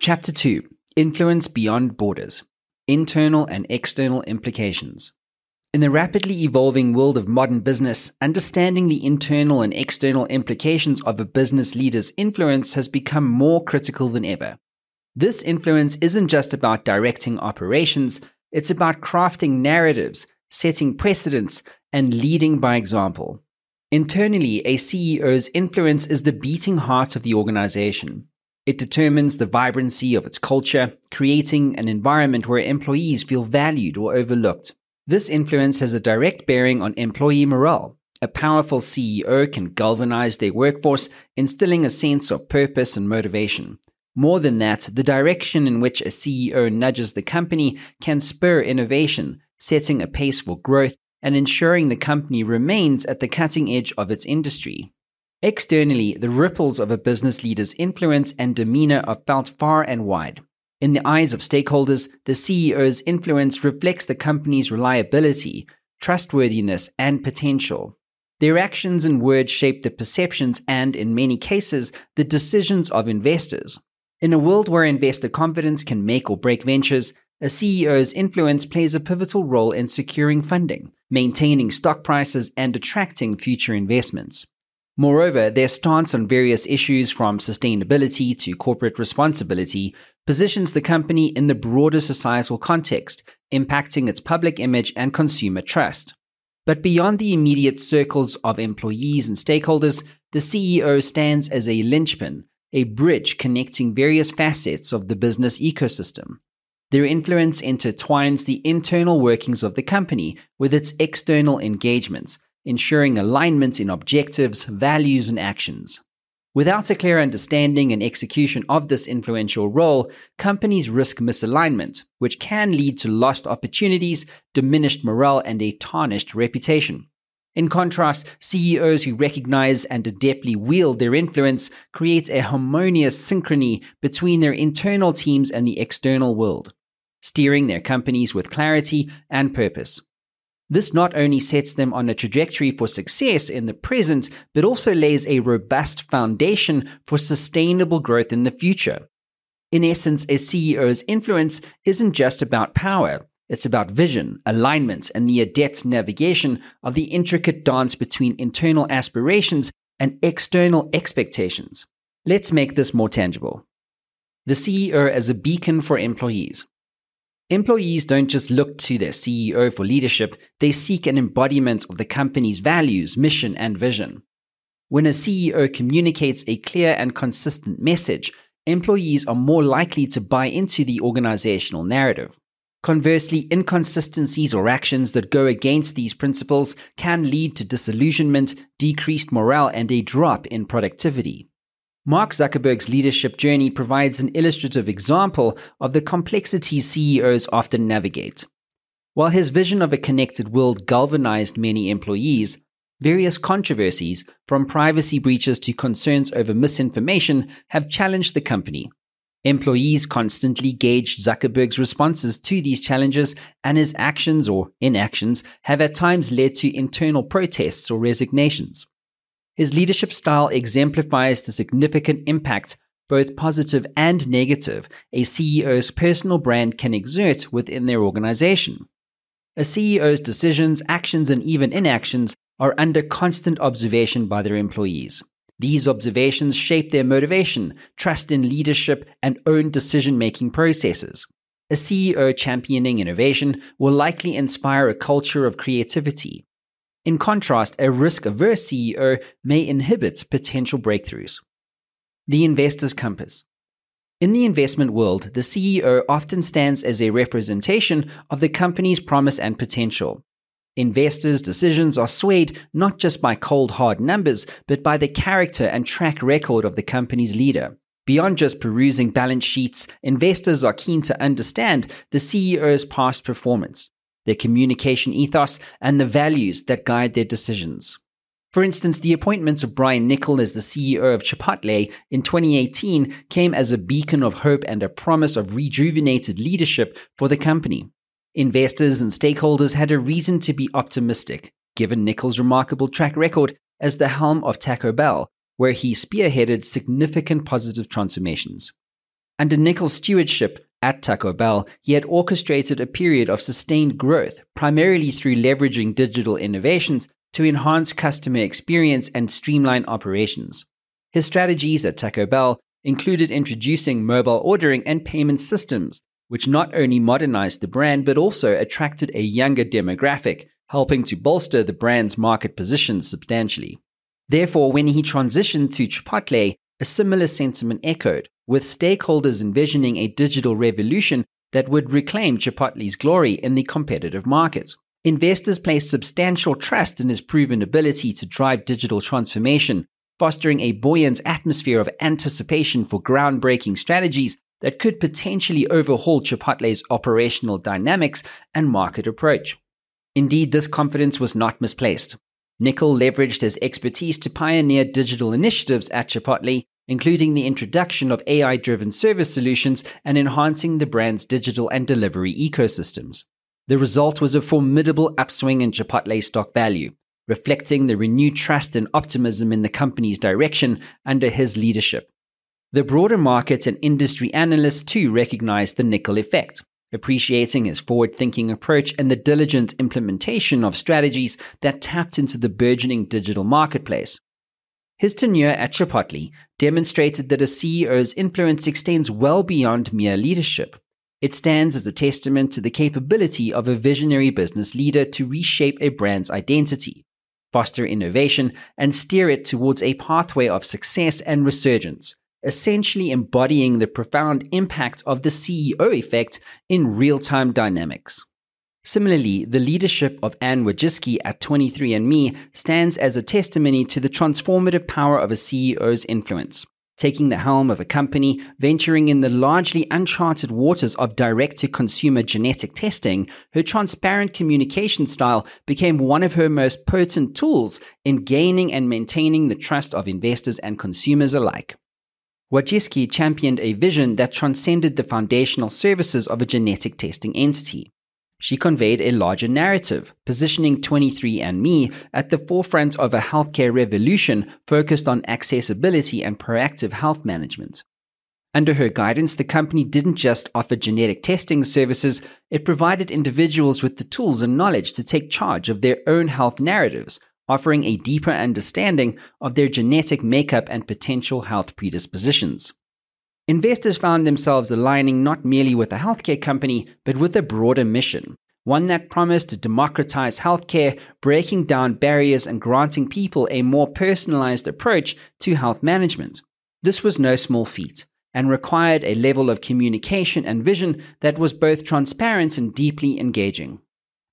Chapter 2 Influence Beyond Borders Internal and External Implications. In the rapidly evolving world of modern business, understanding the internal and external implications of a business leader's influence has become more critical than ever. This influence isn't just about directing operations, it's about crafting narratives, setting precedents, and leading by example. Internally, a CEO's influence is the beating heart of the organization. It determines the vibrancy of its culture, creating an environment where employees feel valued or overlooked. This influence has a direct bearing on employee morale. A powerful CEO can galvanize their workforce, instilling a sense of purpose and motivation. More than that, the direction in which a CEO nudges the company can spur innovation, setting a pace for growth and ensuring the company remains at the cutting edge of its industry. Externally, the ripples of a business leader's influence and demeanor are felt far and wide. In the eyes of stakeholders, the CEO's influence reflects the company's reliability, trustworthiness, and potential. Their actions and words shape the perceptions and, in many cases, the decisions of investors. In a world where investor confidence can make or break ventures, a CEO's influence plays a pivotal role in securing funding, maintaining stock prices, and attracting future investments. Moreover, their stance on various issues from sustainability to corporate responsibility positions the company in the broader societal context, impacting its public image and consumer trust. But beyond the immediate circles of employees and stakeholders, the CEO stands as a linchpin, a bridge connecting various facets of the business ecosystem. Their influence intertwines the internal workings of the company with its external engagements, ensuring alignment in objectives, values, and actions. Without a clear understanding and execution of this influential role, companies risk misalignment, which can lead to lost opportunities, diminished morale, and a tarnished reputation. In contrast, CEOs who recognize and adeptly wield their influence create a harmonious synchrony between their internal teams and the external world steering their companies with clarity and purpose. This not only sets them on a trajectory for success in the present, but also lays a robust foundation for sustainable growth in the future. In essence, a CEO's influence isn't just about power, it's about vision, alignment, and the adept navigation of the intricate dance between internal aspirations and external expectations. Let's make this more tangible. The CEO as a beacon for employees. Employees don't just look to their CEO for leadership, they seek an embodiment of the company's values, mission, and vision. When a CEO communicates a clear and consistent message, employees are more likely to buy into the organizational narrative. Conversely, inconsistencies or actions that go against these principles can lead to disillusionment, decreased morale, and a drop in productivity. Mark Zuckerberg's leadership journey provides an illustrative example of the complexities CEOs often navigate. While his vision of a connected world galvanized many employees, various controversies, from privacy breaches to concerns over misinformation, have challenged the company. Employees constantly gauge Zuckerberg's responses to these challenges, and his actions or inactions have at times led to internal protests or resignations. His leadership style exemplifies the significant impact, both positive and negative, a CEO's personal brand can exert within their organization. A CEO's decisions, actions, and even inactions are under constant observation by their employees. These observations shape their motivation, trust in leadership, and own decision making processes. A CEO championing innovation will likely inspire a culture of creativity, in contrast, a risk averse CEO may inhibit potential breakthroughs. The investor's compass. In the investment world, the CEO often stands as a representation of the company's promise and potential. Investors' decisions are swayed not just by cold hard numbers, but by the character and track record of the company's leader. Beyond just perusing balance sheets, investors are keen to understand the CEO's past performance their communication ethos, and the values that guide their decisions. For instance, the appointment of Brian Niccol as the CEO of Chipotle in 2018 came as a beacon of hope and a promise of rejuvenated leadership for the company. Investors and stakeholders had a reason to be optimistic, given Niccol's remarkable track record as the helm of Taco Bell, where he spearheaded significant positive transformations. Under Niccol's stewardship at Taco Bell, he had orchestrated a period of sustained growth, primarily through leveraging digital innovations to enhance customer experience and streamline operations. His strategies at Taco Bell included introducing mobile ordering and payment systems, which not only modernized the brand but also attracted a younger demographic, helping to bolster the brand's market position substantially. Therefore, when he transitioned to Chipotle, a similar sentiment echoed, with stakeholders envisioning a digital revolution that would reclaim Chipotle's glory in the competitive market. Investors placed substantial trust in his proven ability to drive digital transformation, fostering a buoyant atmosphere of anticipation for groundbreaking strategies that could potentially overhaul Chipotle's operational dynamics and market approach. Indeed, this confidence was not misplaced. Niccol leveraged his expertise to pioneer digital initiatives at Chipotle, including the introduction of AI driven service solutions and enhancing the brand's digital and delivery ecosystems. The result was a formidable upswing in Chipotle stock value, reflecting the renewed trust and optimism in the company's direction under his leadership. The broader market and industry analysts too recognized the Niccol effect, appreciating his forward thinking approach and the diligent implementation of strategies that tapped into the burgeoning digital marketplace. His tenure at Chipotle demonstrated that a CEO's influence extends well beyond mere leadership. It stands as a testament to the capability of a visionary business leader to reshape a brand's identity, foster innovation, and steer it towards a pathway of success and resurgence, essentially embodying the profound impact of the CEO effect in real time dynamics. Similarly, the leadership of Anne Wojcicki at 23andMe stands as a testimony to the transformative power of a CEO's influence. Taking the helm of a company, venturing in the largely uncharted waters of direct to consumer genetic testing, her transparent communication style became one of her most potent tools in gaining and maintaining the trust of investors and consumers alike. Wojcicki championed a vision that transcended the foundational services of a genetic testing entity. She conveyed a larger narrative, positioning 23andMe at the forefront of a healthcare revolution focused on accessibility and proactive health management. Under her guidance, the company didn't just offer genetic testing services, it provided individuals with the tools and knowledge to take charge of their own health narratives, offering a deeper understanding of their genetic makeup and potential health predispositions. Investors found themselves aligning not merely with a healthcare company, but with a broader mission, one that promised to democratize healthcare, breaking down barriers and granting people a more personalized approach to health management. This was no small feat and required a level of communication and vision that was both transparent and deeply engaging.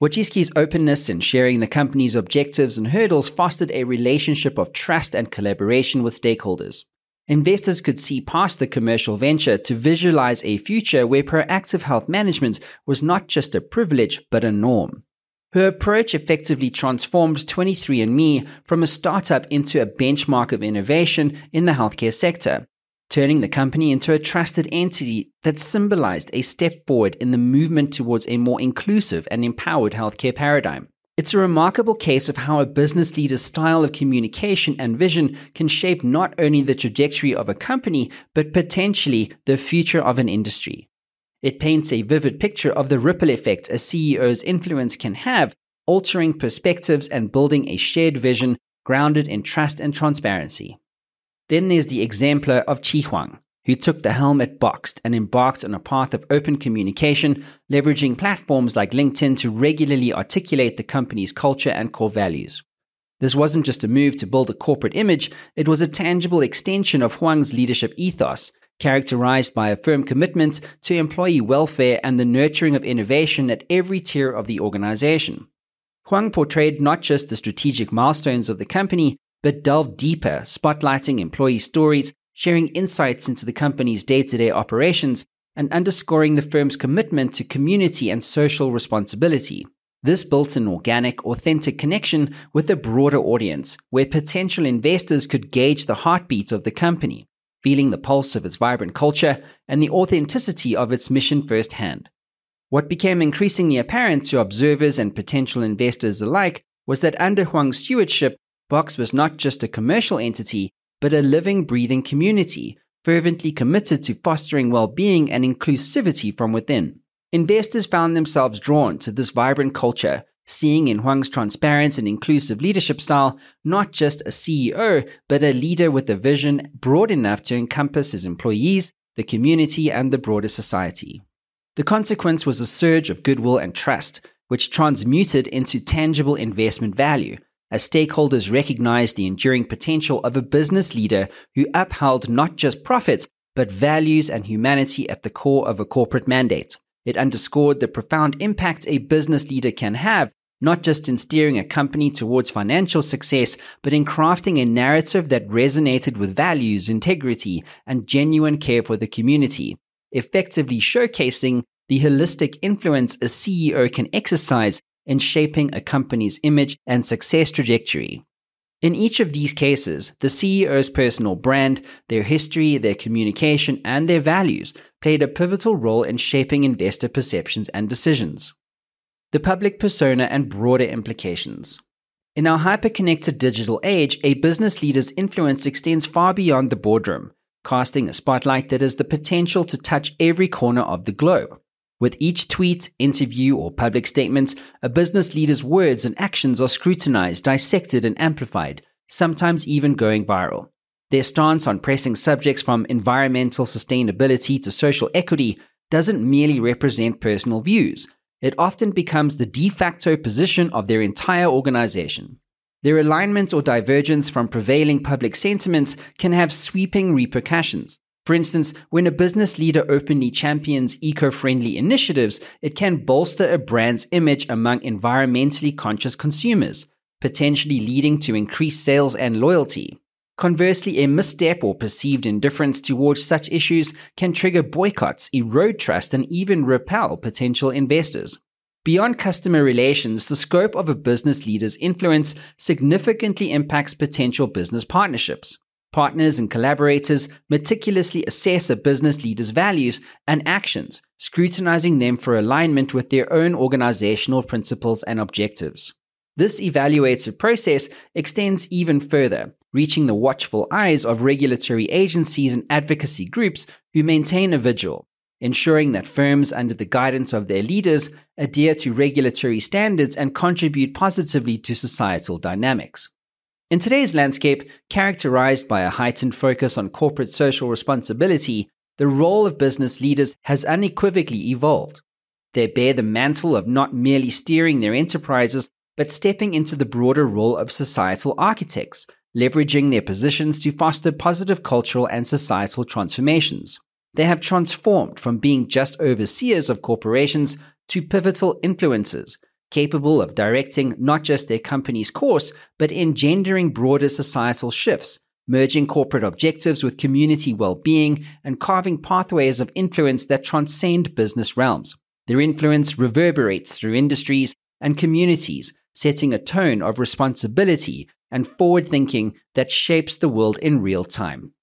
Wojcicki's openness in sharing the company's objectives and hurdles fostered a relationship of trust and collaboration with stakeholders. Investors could see past the commercial venture to visualize a future where proactive health management was not just a privilege, but a norm. Her approach effectively transformed 23andMe from a startup into a benchmark of innovation in the healthcare sector, turning the company into a trusted entity that symbolized a step forward in the movement towards a more inclusive and empowered healthcare paradigm. It's a remarkable case of how a business leader's style of communication and vision can shape not only the trajectory of a company, but potentially the future of an industry. It paints a vivid picture of the ripple effect a CEO's influence can have, altering perspectives and building a shared vision grounded in trust and transparency. Then there's the exemplar of Chieh Huang, who took the helm at Boxed and embarked on a path of open communication, leveraging platforms like LinkedIn to regularly articulate the company's culture and core values. This wasn't just a move to build a corporate image, it was a tangible extension of Huang's leadership ethos, characterized by a firm commitment to employee welfare and the nurturing of innovation at every tier of the organization. Huang portrayed not just the strategic milestones of the company, but delved deeper, spotlighting employee stories, sharing insights into the company's day to day operations, and underscoring the firm's commitment to community and social responsibility. This built an organic, authentic connection with a broader audience where potential investors could gauge the heartbeat of the company, feeling the pulse of its vibrant culture and the authenticity of its mission firsthand. What became increasingly apparent to observers and potential investors alike was that under Huang's stewardship, Boxed was not just a commercial entity, but a living, breathing community, fervently committed to fostering well being and inclusivity from within. Investors found themselves drawn to this vibrant culture, seeing in Huang's transparent and inclusive leadership style not just a CEO, but a leader with a vision broad enough to encompass his employees, the community, and the broader society. The consequence was a surge of goodwill and trust, which transmuted into tangible investment value, as stakeholders recognized the enduring potential of a business leader who upheld not just profits, but values and humanity at the core of a corporate mandate. It underscored the profound impact a business leader can have, not just in steering a company towards financial success, but in crafting a narrative that resonated with values, integrity, and genuine care for the community, effectively showcasing the holistic influence a CEO can exercise in shaping a company's image and success trajectory. In each of these cases, the CEO's personal brand, their history, their communication, and their values played a pivotal role in shaping investor perceptions and decisions. The public persona and broader implications. In our hyper-connected digital age, a business leader's influence extends far beyond the boardroom, casting a spotlight that has the potential to touch every corner of the globe. With each tweet, interview, or public statement, a business leader's words and actions are scrutinized, dissected, and amplified, sometimes even going viral. Their stance on pressing subjects from environmental sustainability to social equity doesn't merely represent personal views, it often becomes the de facto position of their entire organization. Their alignment or divergence from prevailing public sentiments can have sweeping repercussions. For instance, when a business leader openly champions eco friendly initiatives, it can bolster a brand's image among environmentally conscious consumers, potentially leading to increased sales and loyalty. Conversely, a misstep or perceived indifference towards such issues can trigger boycotts, erode trust, and even repel potential investors. Beyond customer relations, the scope of a business leader's influence significantly impacts potential business partnerships. Partners and collaborators meticulously assess a business leader's values and actions, scrutinizing them for alignment with their own organizational principles and objectives. This evaluative process extends even further, reaching the watchful eyes of regulatory agencies and advocacy groups who maintain a vigil, ensuring that firms under the guidance of their leaders adhere to regulatory standards and contribute positively to societal dynamics. In today's landscape, characterized by a heightened focus on corporate social responsibility, the role of business leaders has unequivocally evolved. They bear the mantle of not merely steering their enterprises, but stepping into the broader role of societal architects, leveraging their positions to foster positive cultural and societal transformations. They have transformed from being just overseers of corporations to pivotal influencers, capable of directing not just their company's course, but engendering broader societal shifts, merging corporate objectives with community well being, and carving pathways of influence that transcend business realms. Their influence reverberates through industries and communities, setting a tone of responsibility and forward thinking that shapes the world in real time.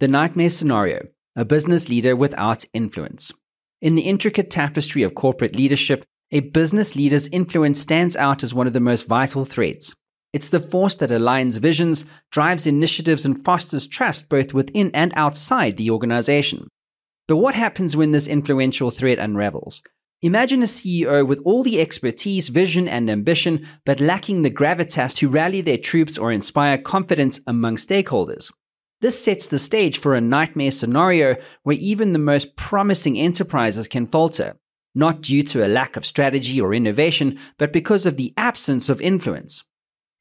The nightmare scenario a business leader without influence. In the intricate tapestry of corporate leadership, a business leader's influence stands out as one of the most vital threads. It's the force that aligns visions, drives initiatives, and fosters trust both within and outside the organization. But what happens when this influential thread unravels? Imagine a CEO with all the expertise, vision, and ambition, but lacking the gravitas to rally their troops or inspire confidence among stakeholders. This sets the stage for a nightmare scenario where even the most promising enterprises can falter not due to a lack of strategy or innovation, but because of the absence of influence.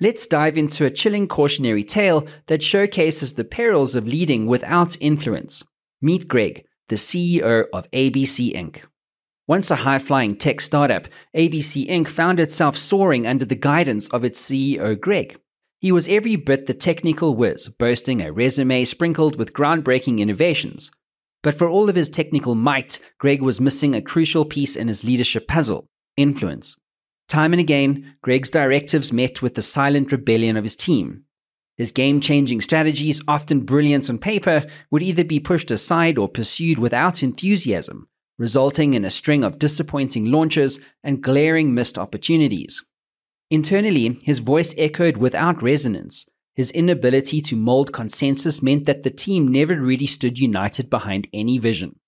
Let's dive into a chilling cautionary tale that showcases the perils of leading without influence. Meet Greg, the CEO of ABC Inc. Once a high flying tech startup, ABC Inc. found itself soaring under the guidance of its CEO, Greg. He was every bit the technical whiz, boasting a resume sprinkled with groundbreaking innovations. But for all of his technical might, Greg was missing a crucial piece in his leadership puzzle influence. Time and again, Greg's directives met with the silent rebellion of his team. His game changing strategies, often brilliant on paper, would either be pushed aside or pursued without enthusiasm, resulting in a string of disappointing launches and glaring missed opportunities. Internally, his voice echoed without resonance, his inability to mold consensus meant that the team never really stood united behind any vision,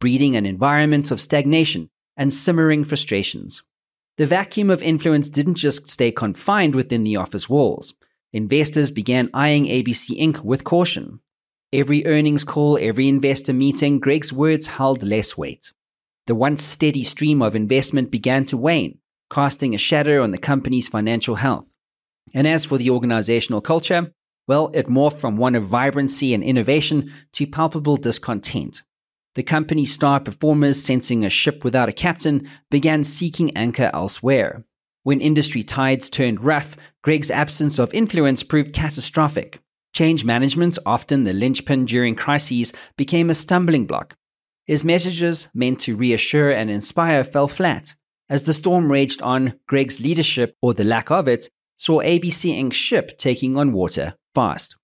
breeding an environment of stagnation and simmering frustrations. The vacuum of influence didn't just stay confined within the office walls. Investors began eyeing ABC Inc. with caution. Every earnings call, every investor meeting, Greg's words held less weight. The once steady stream of investment began to wane, casting a shadow on the company's financial health. And as for the organizational culture, well, it morphed from one of vibrancy and innovation to palpable discontent. The company's star performers, sensing a ship without a captain, began seeking anchor elsewhere. When industry tides turned rough, Greg's absence of influence proved catastrophic. Change management, often the linchpin during crises, became a stumbling block. His messages, meant to reassure and inspire, fell flat. As the storm raged on, Greg's leadership, or the lack of it, saw ABC Inc.'s ship taking on water fast.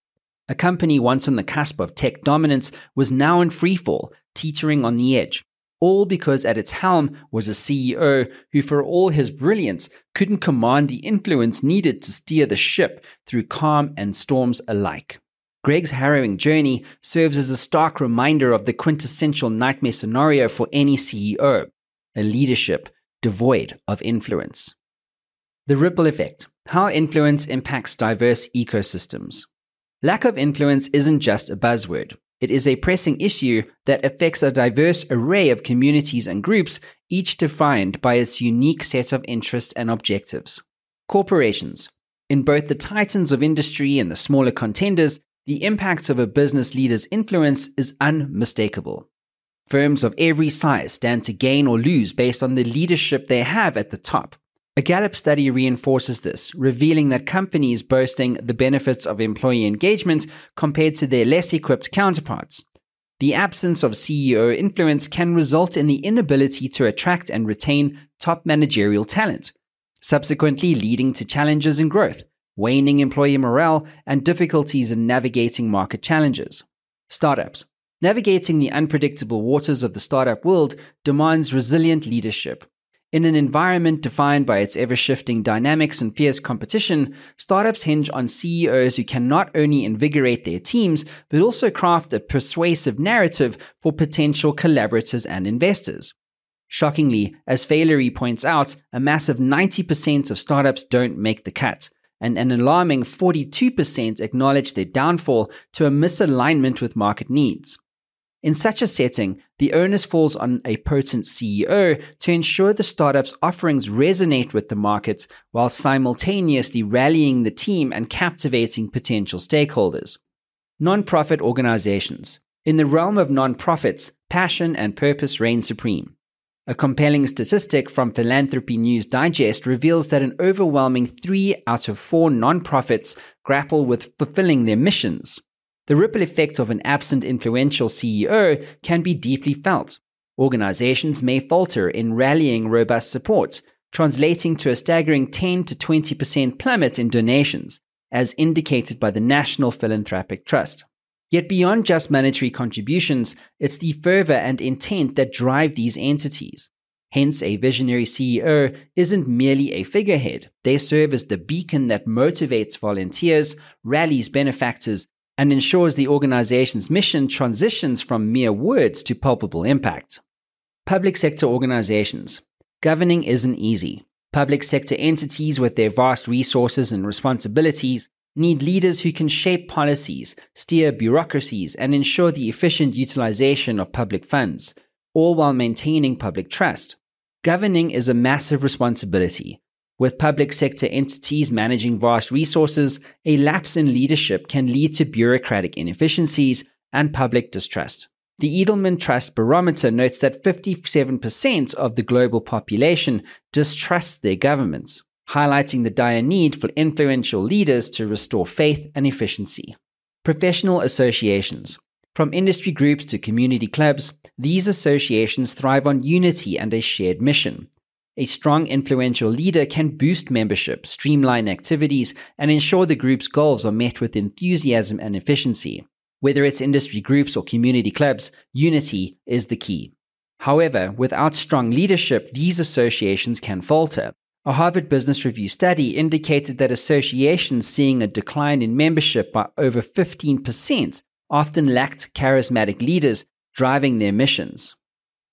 A company once on the cusp of tech dominance was now in freefall, teetering on the edge, all because at its helm was a CEO who, for all his brilliance, couldn't command the influence needed to steer the ship through calm and storms alike. Greg's harrowing journey serves as a stark reminder of the quintessential nightmare scenario for any CEO a leadership devoid of influence. The ripple effect how influence impacts diverse ecosystems. Lack of influence isn't just a buzzword. It is a pressing issue that affects a diverse array of communities and groups, each defined by its unique set of interests and objectives. Corporations. In both the titans of industry and the smaller contenders, the impact of a business leader's influence is unmistakable. Firms of every size stand to gain or lose based on the leadership they have at the top. A Gallup study reinforces this, revealing that companies boasting the benefits of employee engagement compared to their less equipped counterparts. The absence of CEO influence can result in the inability to attract and retain top managerial talent, subsequently leading to challenges in growth, waning employee morale, and difficulties in navigating market challenges. Startups. Navigating the unpredictable waters of the startup world demands resilient leadership, in an environment defined by its ever shifting dynamics and fierce competition, startups hinge on CEOs who can not only invigorate their teams, but also craft a persuasive narrative for potential collaborators and investors. Shockingly, as Failory points out, a massive 90% of startups don't make the cut, and an alarming 42% acknowledge their downfall to a misalignment with market needs. In such a setting, the onus falls on a potent CEO to ensure the startup's offerings resonate with the market while simultaneously rallying the team and captivating potential stakeholders. Nonprofit organizations. In the realm of nonprofits, passion and purpose reign supreme. A compelling statistic from Philanthropy News Digest reveals that an overwhelming three out of four nonprofits grapple with fulfilling their missions. The ripple effects of an absent influential CEO can be deeply felt. Organizations may falter in rallying robust support, translating to a staggering 10 to 20% plummet in donations, as indicated by the National Philanthropic Trust. Yet beyond just monetary contributions, it's the fervor and intent that drive these entities. Hence, a visionary CEO isn't merely a figurehead. They serve as the beacon that motivates volunteers, rallies benefactors, and ensures the organization's mission transitions from mere words to palpable impact. Public sector organizations. Governing isn't easy. Public sector entities, with their vast resources and responsibilities, need leaders who can shape policies, steer bureaucracies, and ensure the efficient utilization of public funds, all while maintaining public trust. Governing is a massive responsibility, with public sector entities managing vast resources, a lapse in leadership can lead to bureaucratic inefficiencies and public distrust. The Edelman Trust Barometer notes that 57% of the global population distrusts their governments, highlighting the dire need for influential leaders to restore faith and efficiency. Professional associations. From industry groups to community clubs, these associations thrive on unity and a shared mission. A strong, influential leader can boost membership, streamline activities, and ensure the group's goals are met with enthusiasm and efficiency. Whether it's industry groups or community clubs, unity is the key. However, without strong leadership, these associations can falter, A Harvard Business Review study indicated that associations seeing a decline in membership by over 15% often lacked charismatic leaders driving their missions.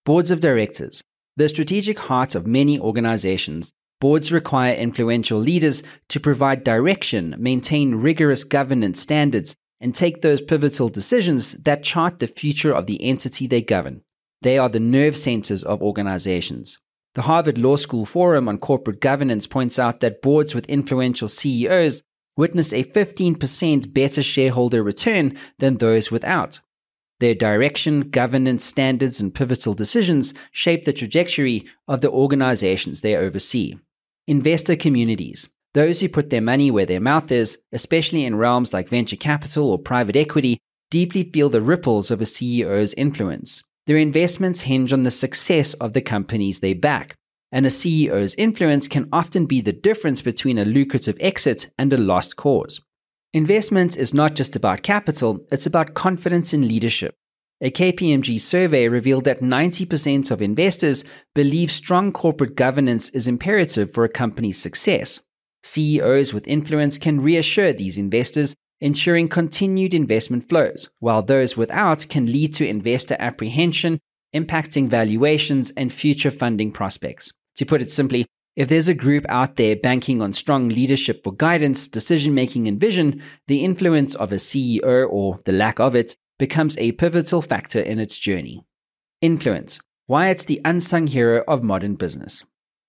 Boards of directors. The strategic heart of many organizations, boards require influential leaders to provide direction, maintain rigorous governance standards, and take those pivotal decisions that chart the future of the entity they govern. They are the nerve centers of organizations. The Harvard Law School Forum on Corporate Governance points out that boards with influential CEOs witness a 15% better shareholder return than those without. Their direction, governance standards, and pivotal decisions shape the trajectory of the organizations they oversee. Investor communities. Those who put their money where their mouth is, especially in realms like venture capital or private equity, deeply feel the ripples of a CEO's influence. Their investments hinge on the success of the companies they back, and a CEO's influence can often be the difference between a lucrative exit and a lost cause. Investment is not just about capital, it's about confidence in leadership. A KPMG survey revealed that 90% of investors believe strong corporate governance is imperative for a company's success. CEOs with influence can reassure these investors ensuring continued investment flows, while those without can lead to investor apprehension, impacting valuations and future funding prospects. To put it simply, if there's a group out there banking on strong leadership for guidance, decision making, and vision, the influence of a CEO or the lack of it becomes a pivotal factor in its journey. Influence why it's the unsung hero of modern business.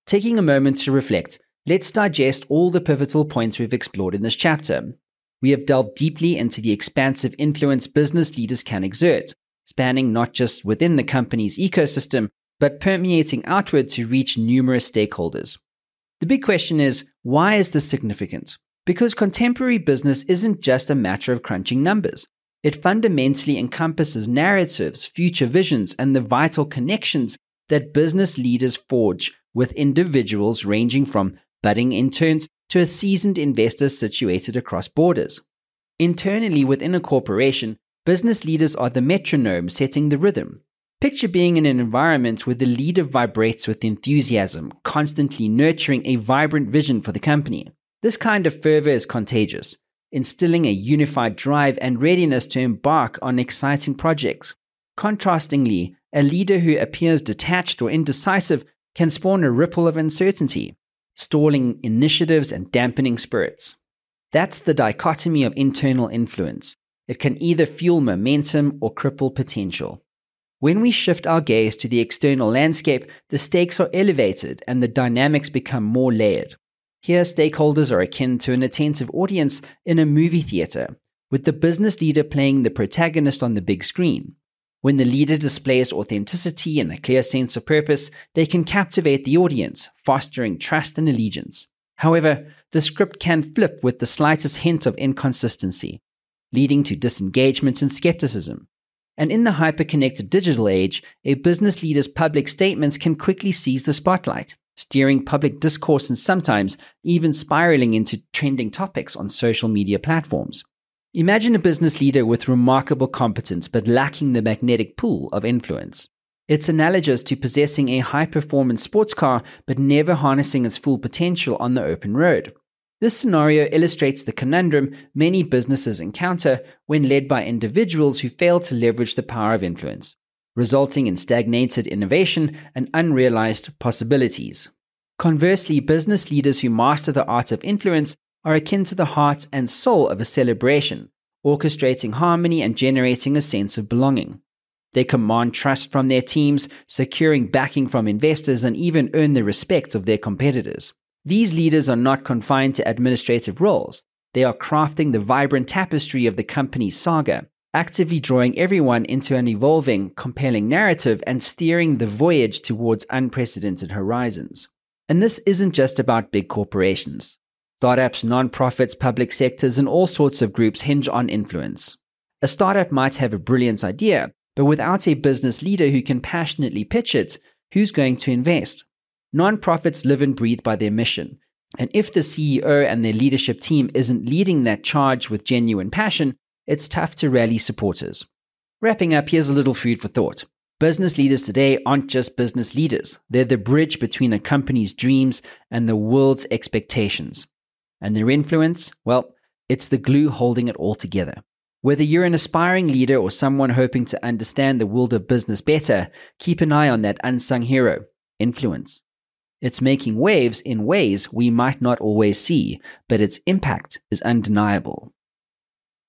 Taking a moment to reflect, let's digest all the pivotal points we've explored in this chapter we have delved deeply into the expansive influence business leaders can exert, spanning not just within the company's ecosystem, but permeating outward to reach numerous stakeholders. The big question is why is this significant? Because contemporary business isn't just a matter of crunching numbers. It fundamentally encompasses narratives, future visions, and the vital connections that business leaders forge with individuals ranging from budding interns to a seasoned investor situated across borders. Internally within a corporation, business leaders are the metronome setting the rhythm. Picture being in an environment where the leader vibrates with enthusiasm, constantly nurturing a vibrant vision for the company. This kind of fervor is contagious, instilling a unified drive and readiness to embark on exciting projects. Contrastingly, a leader who appears detached or indecisive can spawn a ripple of uncertainty, stalling initiatives and dampening spirits. That's the dichotomy of internal influence. It can either fuel momentum or cripple potential. When we shift our gaze to the external landscape, the stakes are elevated and the dynamics become more layered. Here, stakeholders are akin to an attentive audience in a movie theater, with the business leader playing the protagonist on the big screen. When the leader displays authenticity and a clear sense of purpose, they can captivate the audience, fostering trust and allegiance. However, the script can flip with the slightest hint of inconsistency, leading to disengagement and skepticism. And in the hyper-connected digital age, a business leader's public statements can quickly seize the spotlight, steering public discourse and sometimes even spiraling into trending topics on social media platforms. Imagine a business leader with remarkable competence but lacking the magnetic pull of influence. It's analogous to possessing a high performance sports car but never harnessing its full potential on the open road. This scenario illustrates the conundrum many businesses encounter when led by individuals who fail to leverage the power of influence, resulting in stagnated innovation and unrealized possibilities. Conversely, business leaders who master the art of influence are akin to the heart and soul of a celebration, orchestrating harmony and generating a sense of belonging. They command trust from their teams, securing backing from investors, and even earn the respect of their competitors. These leaders are not confined to administrative roles. They are crafting the vibrant tapestry of the company's saga, actively drawing everyone into an evolving, compelling narrative and steering the voyage towards unprecedented horizons. And this isn't just about big corporations. Startups, nonprofits, public sectors, and all sorts of groups hinge on influence. A startup might have a brilliant idea, but without a business leader who can passionately pitch it, who's going to invest? Nonprofits live and breathe by their mission. And if the CEO and their leadership team isn't leading that charge with genuine passion, it's tough to rally supporters. Wrapping up, here's a little food for thought. Business leaders today aren't just business leaders, they're the bridge between a company's dreams and the world's expectations. And their influence, well, it's the glue holding it all together. Whether you're an aspiring leader or someone hoping to understand the world of business better, keep an eye on that unsung hero influence. It's making waves in ways we might not always see, but its impact is undeniable.